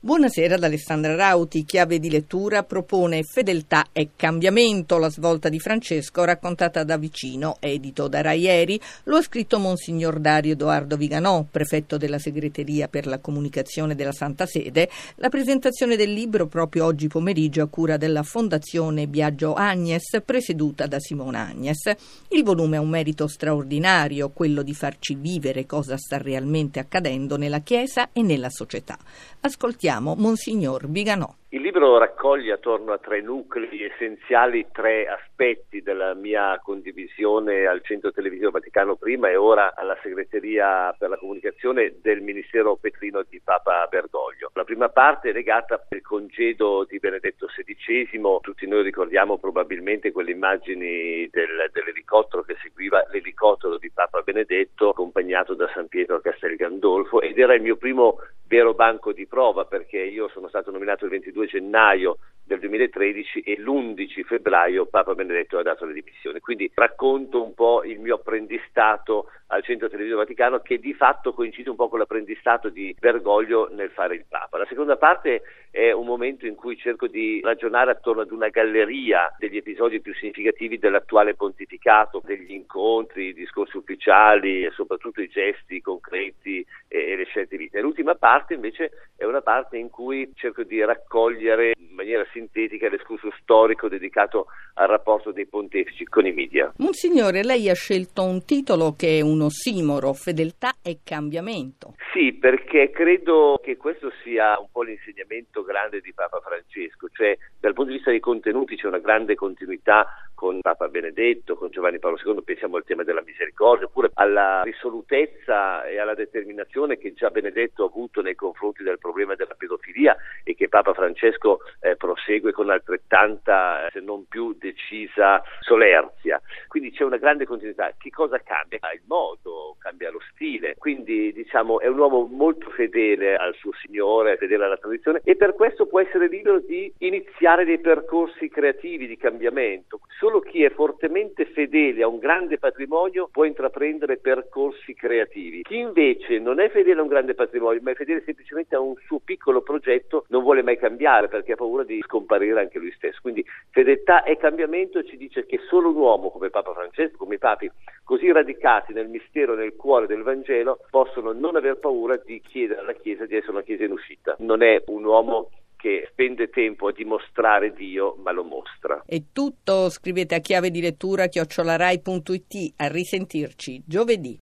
Buonasera ad Alessandra Rauti. Chiave di lettura propone Fedeltà e cambiamento, la svolta di Francesco raccontata da vicino, edito da Raieri. Lo ha scritto Monsignor Dario Edoardo Viganò, prefetto della segreteria per la comunicazione della Santa Sede. La presentazione del libro proprio oggi pomeriggio a cura della Fondazione Biagio Agnes, presieduta da Simona Agnes. Il volume ha un merito straordinario, quello di farci vivere cosa sta realmente accadendo nella Chiesa e nella società. Ascoltiamo Ascoltiamo Monsignor Viganò. Il libro raccoglie attorno a tre nuclei essenziali, tre aspetti della mia condivisione al Centro Televisivo Vaticano prima e ora alla segreteria per la comunicazione del Ministero Petrino di Papa Bergoglio. La prima parte è legata al congedo di Benedetto XVI, tutti noi ricordiamo probabilmente quelle immagini del, dell'elicottero che seguiva l'elicottero di Papa Benedetto accompagnato da San Pietro a Castel Gandolfo ed era il mio primo vero banco di prova perché io sono stato nominato il 22 gennaio del 2013 e l'11 febbraio Papa Benedetto ha dato le dimissioni. Quindi racconto un po' il mio apprendistato al Centro Televisivo Vaticano che di fatto coincide un po' con l'apprendistato di Bergoglio nel fare il Papa. La seconda parte è un momento in cui cerco di ragionare attorno ad una galleria degli episodi più significativi dell'attuale pontificato, degli incontri, i discorsi ufficiali e soprattutto i gesti concreti e, le scelte di vita. L'ultima parte invece è una parte in cui cerco di raccogliere maniera sintetica l'escurso storico dedicato al rapporto dei pontefici con i media. Monsignore, lei ha scelto un titolo che è un ossimoro, fedeltà e cambiamento. Sì, perché credo che questo sia un po' l'insegnamento grande di Papa Francesco, cioè dal punto di vista dei contenuti c'è una grande continuità con Papa Benedetto, con Giovanni Paolo II, pensiamo al tema della misericordia, oppure alla risolutezza e alla determinazione che già Benedetto ha avuto nei confronti del problema della pedofilia e che Papa Francesco eh, prosegue con altrettanta, se non più decisa solerzia. Quindi c'è una grande continuità. Che cosa cambia? Il modo, cambia lo stile. Quindi diciamo è un uomo molto fedele al suo Signore, fedele alla tradizione e per questo può essere libero di iniziare dei percorsi creativi di cambiamento. Solo chi è fortemente fedele a un grande patrimonio può intraprendere percorsi creativi. Chi invece non è fedele a un grande patrimonio, ma è fedele semplicemente a un suo piccolo progetto, non vuole mai cambiare perché ha paura di scomparire anche lui stesso. Quindi fedeltà e cambiamento ci dice che solo un uomo come Papa Francesco, come i papi così radicati nel mistero nel cuore del Vangelo, possono non aver paura di chiedere alla Chiesa di essere una Chiesa in uscita. Non è un uomo che spende tempo a dimostrare Dio, ma lo mostra. È tutto, scrivete a chiave di lettura chiocciolarai.it, a risentirci giovedì.